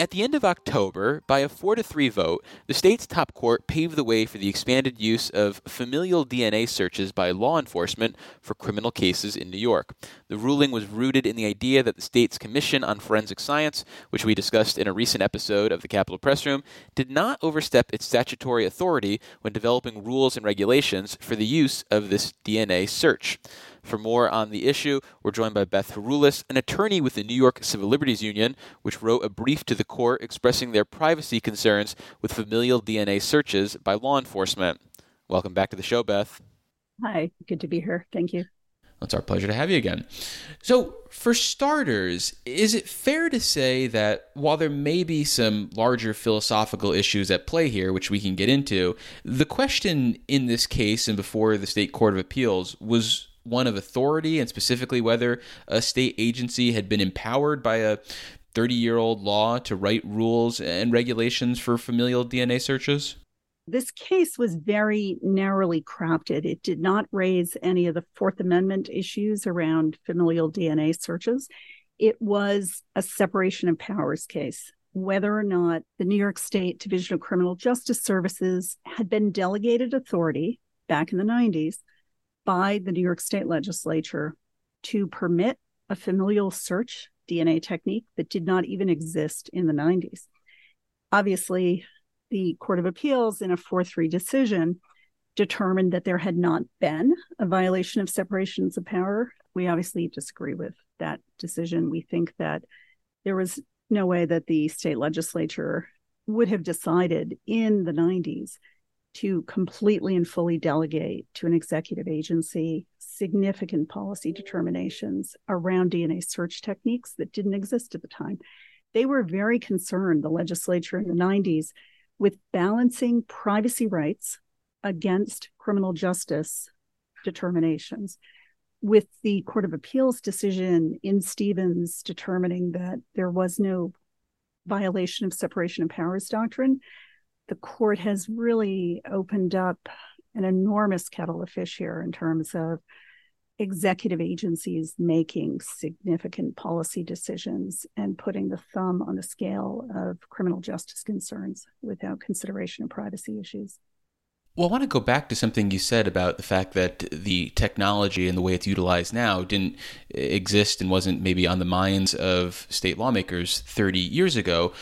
At the end of October, by a 4 to 3 vote, the state's top court paved the way for the expanded use of familial DNA searches by law enforcement for criminal cases in New York. The ruling was rooted in the idea that the state's Commission on Forensic Science, which we discussed in a recent episode of the Capitol Press Room, did not overstep its statutory authority when developing rules and regulations for the use of this DNA search. For more on the issue, we're joined by Beth Haroules, an attorney with the New York Civil Liberties Union, which wrote a brief to the court expressing their privacy concerns with familial DNA searches by law enforcement. Welcome back to the show, Beth. Hi, good to be here. Thank you. It's our pleasure to have you again. So, for starters, is it fair to say that while there may be some larger philosophical issues at play here, which we can get into, the question in this case and before the State Court of Appeals was one of authority and specifically whether a state agency had been empowered by a 30 year old law to write rules and regulations for familial DNA searches? This case was very narrowly crafted. It did not raise any of the Fourth Amendment issues around familial DNA searches. It was a separation of powers case. Whether or not the New York State Division of Criminal Justice Services had been delegated authority back in the 90s by the New York State Legislature to permit a familial search DNA technique that did not even exist in the 90s. Obviously, the Court of Appeals, in a 4 3 decision, determined that there had not been a violation of separations of power. We obviously disagree with that decision. We think that there was no way that the state legislature would have decided in the 90s to completely and fully delegate to an executive agency significant policy determinations around DNA search techniques that didn't exist at the time. They were very concerned, the legislature in the 90s, with balancing privacy rights against criminal justice determinations. With the Court of Appeals decision in Stevens determining that there was no violation of separation of powers doctrine, the court has really opened up an enormous kettle of fish here in terms of executive agencies making significant policy decisions and putting the thumb on the scale of criminal justice concerns without consideration of privacy issues. Well, I want to go back to something you said about the fact that the technology and the way it's utilized now didn't exist and wasn't maybe on the minds of state lawmakers 30 years ago.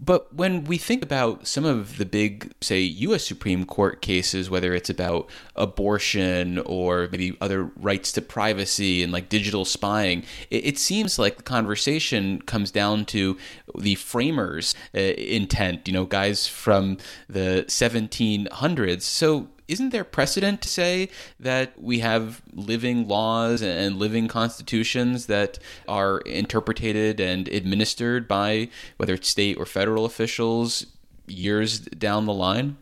But when we think about some of the big, say, U.S. Supreme Court cases, whether it's about abortion or maybe other rights to privacy and like digital spying, it, it seems like the conversation comes down to the framers' uh, intent, you know, guys from the 1700s. So isn't there precedent to say that we have living laws and living constitutions that are interpreted and administered by whether it's state or federal officials years down the line?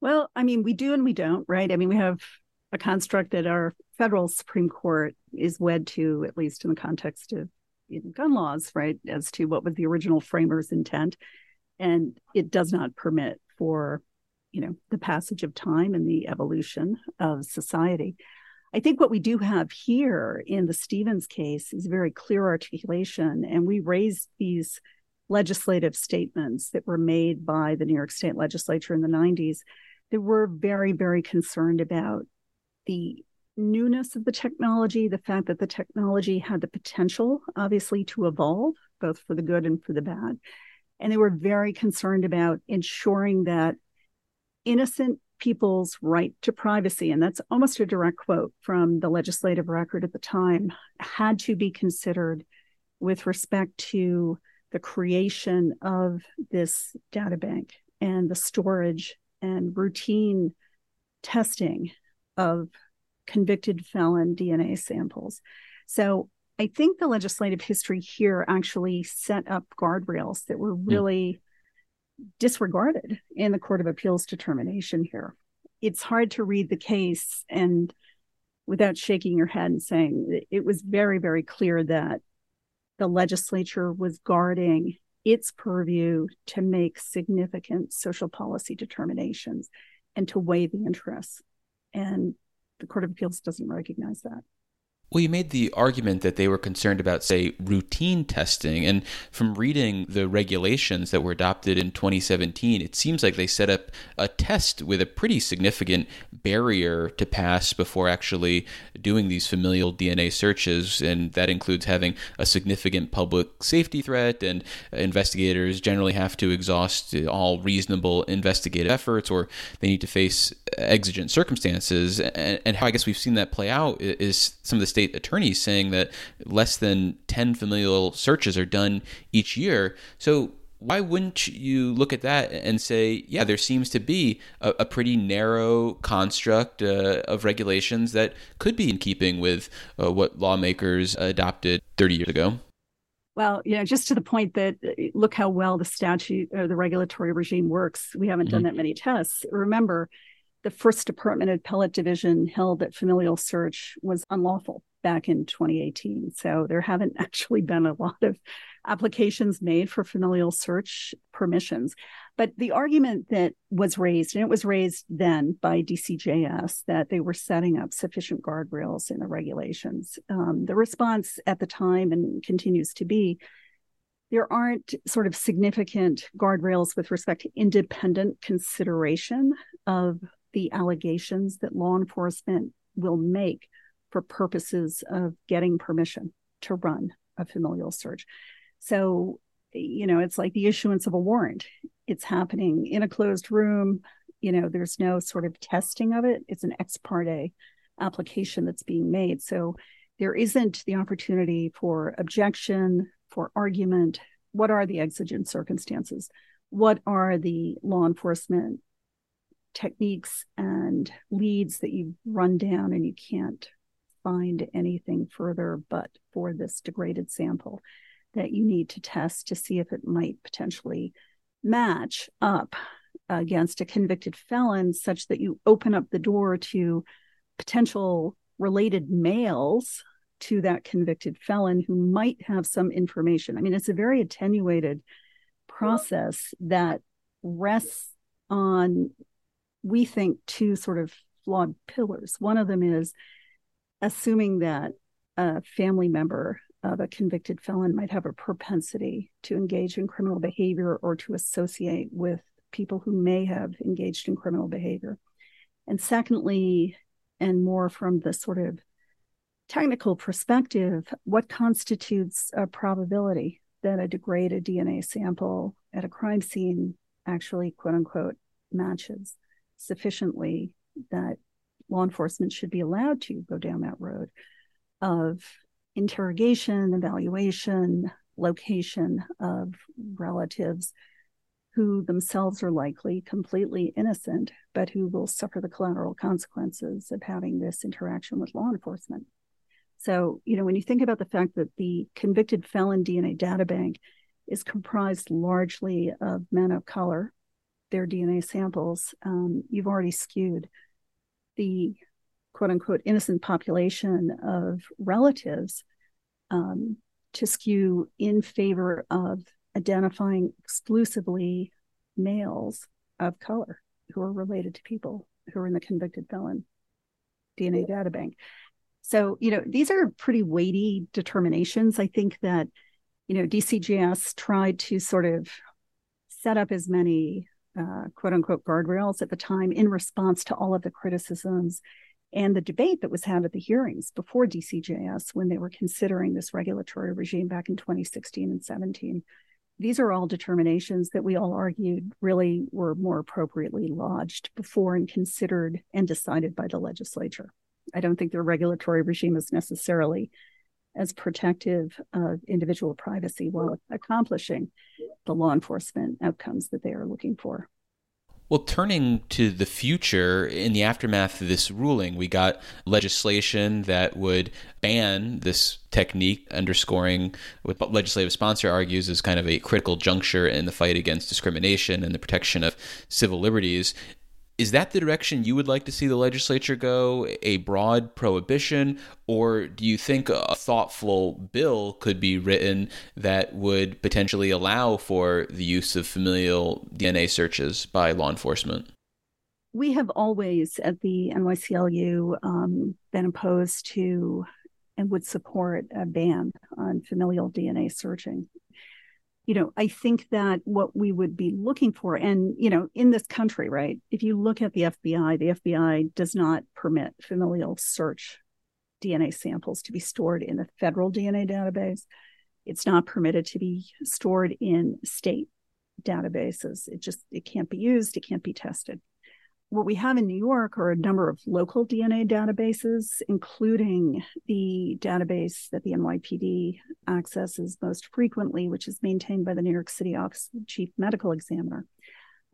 Well, I mean, we do and we don't, right? I mean, we have a construct that our federal Supreme Court is wed to, at least in the context of gun laws, right, as to what was the original framers' intent. And it does not permit for you know the passage of time and the evolution of society. I think what we do have here in the stevens case is very clear articulation and we raised these legislative statements that were made by the new york state legislature in the 90s that were very very concerned about the newness of the technology the fact that the technology had the potential obviously to evolve both for the good and for the bad. And they were very concerned about ensuring that innocent people's right to privacy, and that's almost a direct quote from the legislative record at the time, had to be considered with respect to the creation of this data bank and the storage and routine testing of convicted felon DNA samples. So I think the legislative history here actually set up guardrails that were hmm. really disregarded in the Court of Appeals determination here. It's hard to read the case and without shaking your head and saying it was very, very clear that the legislature was guarding its purview to make significant social policy determinations and to weigh the interests. And the Court of Appeals doesn't recognize that. Well, you made the argument that they were concerned about, say, routine testing. And from reading the regulations that were adopted in 2017, it seems like they set up a test with a pretty significant barrier to pass before actually doing these familial DNA searches. And that includes having a significant public safety threat, and investigators generally have to exhaust all reasonable investigative efforts, or they need to face exigent circumstances. And, how I guess we've seen that play out is some of the state state attorneys saying that less than 10 familial searches are done each year. So why wouldn't you look at that and say, yeah, there seems to be a, a pretty narrow construct uh, of regulations that could be in keeping with uh, what lawmakers adopted 30 years ago? Well, you know, just to the point that uh, look how well the statute or the regulatory regime works. We haven't mm-hmm. done that many tests. Remember, the first Department of Appellate Division held that familial search was unlawful back in 2018. So there haven't actually been a lot of applications made for familial search permissions. But the argument that was raised, and it was raised then by DCJS, that they were setting up sufficient guardrails in the regulations. Um, the response at the time and continues to be there aren't sort of significant guardrails with respect to independent consideration of the allegations that law enforcement will make for purposes of getting permission to run a familial search. So, you know, it's like the issuance of a warrant. It's happening in a closed room. You know, there's no sort of testing of it. It's an ex parte application that's being made. So there isn't the opportunity for objection, for argument. What are the exigent circumstances? What are the law enforcement techniques and leads that you've run down and you can't find anything further but for this degraded sample that you need to test to see if it might potentially match up against a convicted felon such that you open up the door to potential related males to that convicted felon who might have some information. I mean, it's a very attenuated process that rests on, we think, two sort of flawed pillars. One of them is assuming that a family member of a convicted felon might have a propensity to engage in criminal behavior or to associate with people who may have engaged in criminal behavior. And secondly, and more from the sort of technical perspective, what constitutes a probability that a degraded DNA sample at a crime scene actually, quote unquote, matches sufficiently that law enforcement should be allowed to go down that road of interrogation, evaluation, location of relatives who themselves are likely completely innocent, but who will suffer the collateral consequences of having this interaction with law enforcement. So, you know, when you think about the fact that the convicted felon DNA data bank is comprised largely of men of color, their DNA samples, um, you've already skewed the quote unquote innocent population of relatives um, to skew in favor of identifying exclusively males of color who are related to people who are in the convicted felon DNA data bank. So, you know, these are pretty weighty determinations. I think that, you know, DCJS tried to sort of set up as many uh, quote unquote guardrails at the time in response to all of the criticisms and the debate that was had at the hearings before DCJS when they were considering this regulatory regime back in 2016 and 17. These are all determinations that we all argued really were more appropriately lodged before and considered and decided by the legislature. I don't think the regulatory regime is necessarily as protective of individual privacy while accomplishing the law enforcement outcomes that they are looking for. Well, turning to the future, in the aftermath of this ruling, we got legislation that would ban this technique, underscoring what legislative sponsor argues is kind of a critical juncture in the fight against discrimination and the protection of civil liberties. Is that the direction you would like to see the legislature go? A broad prohibition? Or do you think a thoughtful bill could be written that would potentially allow for the use of familial DNA searches by law enforcement? We have always at the NYCLU um, been opposed to and would support a ban on familial DNA searching. You know, I think that what we would be looking for, and, you know, in this country, right, if you look at the FBI, the FBI does not permit familial search DNA samples to be stored in the federal DNA database. It's not permitted to be stored in state databases. It just it can't be used, it can't be tested what we have in New York are a number of local DNA databases, including the database that the NYPD accesses most frequently, which is maintained by the New York City Office of the Chief Medical Examiner.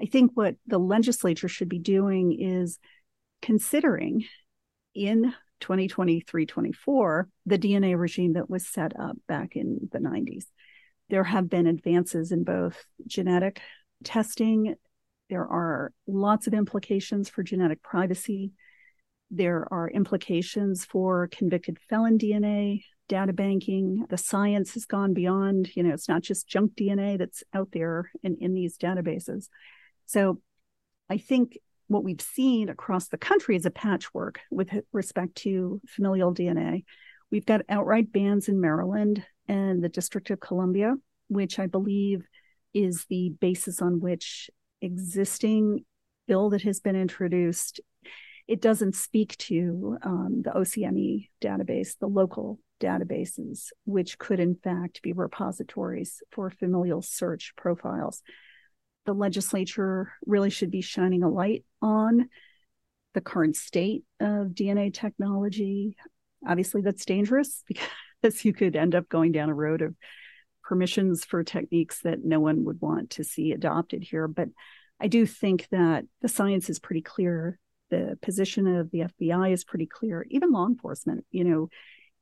I think what the legislature should be doing is considering in 2023 24 the DNA regime that was set up back in the 90s. There have been advances in both genetic testing there are lots of implications for genetic privacy. There are implications for convicted felon DNA, data banking. The science has gone beyond, you know, it's not just junk DNA that's out there in, in these databases. So I think what we've seen across the country is a patchwork with respect to familial DNA. We've got outright bans in Maryland and the District of Columbia, which I believe is the basis on which existing bill that has been introduced, it doesn't speak to um, the OCME database, the local databases, which could in fact be repositories for familial search profiles. The legislature really should be shining a light on the current state of DNA technology. Obviously, that's dangerous because you could end up going down a road of permissions for techniques that no one would want to see adopted here. But I do think that the science is pretty clear. The position of the FBI is pretty clear, even law enforcement. You know,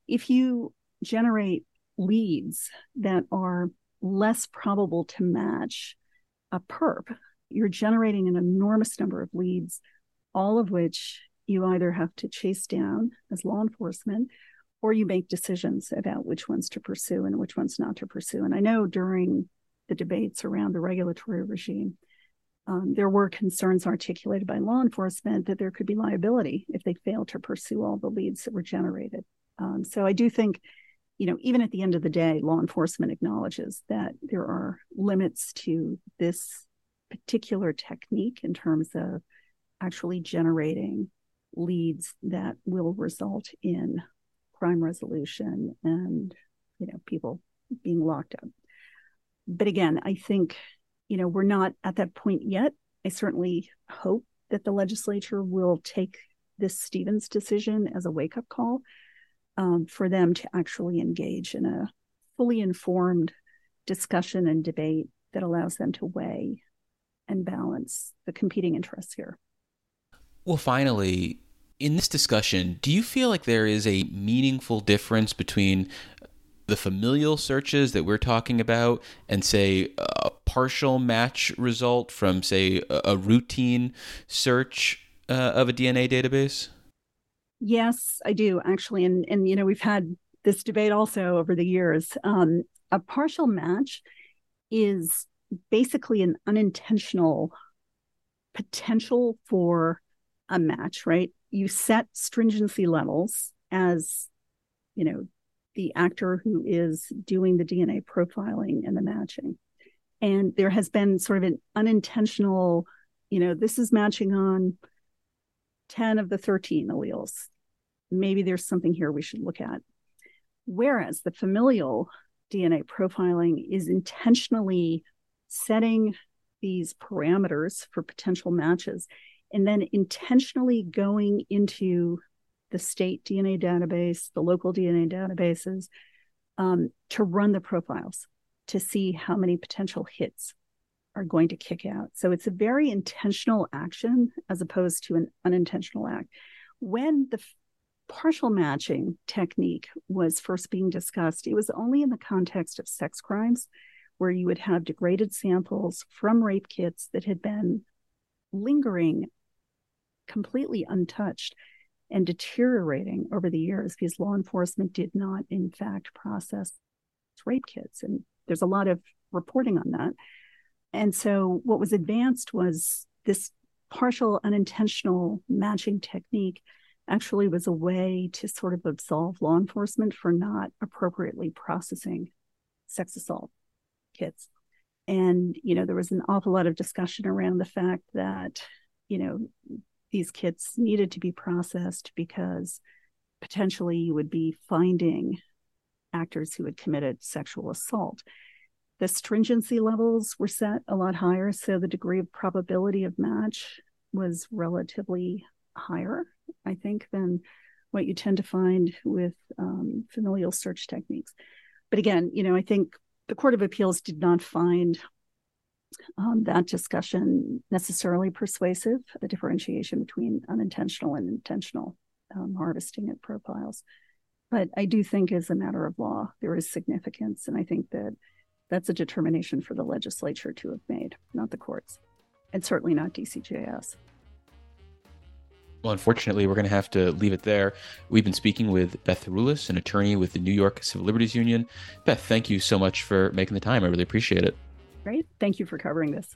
if you generate leads that are less probable to match a perp, you're generating an enormous number of leads, all of which you either have to chase down as law enforcement or you make decisions about which ones to pursue and which ones not to pursue. And I know during the debates around the regulatory regime, um, there were concerns articulated by law enforcement that there could be liability if they failed to pursue all the leads that were generated. Um, so I do think, you know, even at the end of the day, law enforcement acknowledges that there are limits to this particular technique in terms of actually generating leads that will result in crime resolution and you know people being locked up but again i think you know we're not at that point yet. I certainly hope that the legislature will take this stevens decision as a wake-up call um, for them to actually engage in a fully informed discussion and debate that allows them to weigh and balance the competing interests here. Well finally in this discussion, do you feel like there is a meaningful difference between the familial searches that we're talking about and say partial match result from say a, routine search uh, of a DNA database? Yes, I do actually, and and you know we've had this debate also over the years. Um, a partial match is basically an unintentional potential for a match, right? you set stringency levels as you know the actor who is doing the dna profiling and the matching and there has been sort of an unintentional you know this is matching on 10 of the 13 alleles. Maybe there's something here we should look at. Whereas the familial dna profiling is intentionally setting these parameters for potential matches and then intentionally going into the state DNA database, the local DNA databases, um, to run the profiles to see how many potential hits are going to kick out. So it's a very intentional action as opposed to an unintentional act. When the partial matching technique was first being discussed, it was only in the context of sex crimes where you would have degraded samples from rape kits that had been lingering completely untouched and deteriorating over the years because law enforcement did not, in fact, process rape kits. And there's a lot of reporting on that. And so what was advanced was this partial unintentional matching technique actually was a way to sort of absolve law enforcement for not appropriately processing sex assault kits. And, you know, there was an awful lot of discussion around the fact that, you know, these kits needed to be processed because potentially you would be finding actors who had committed sexual assault. The stringency levels were set a lot higher, so the degree of probability of match was relatively higher, I think, than what you tend to find with um, familial search techniques. But again, you know, I think the Court of Appeals did not find um, that discussion necessarily persuasive, the differentiation between unintentional and intentional um, harvesting of profiles. But I do think, as a matter of law, there is significance. And I think that that's a determination for the legislature to have made, not the courts, and certainly not DCJS. Well, unfortunately, we're going to have to leave it there. We've been speaking with Beth Haroules, an attorney with the New York Civil Liberties Union. Beth, thank you so much for making the time. I really appreciate it. Great. Thank you for covering this.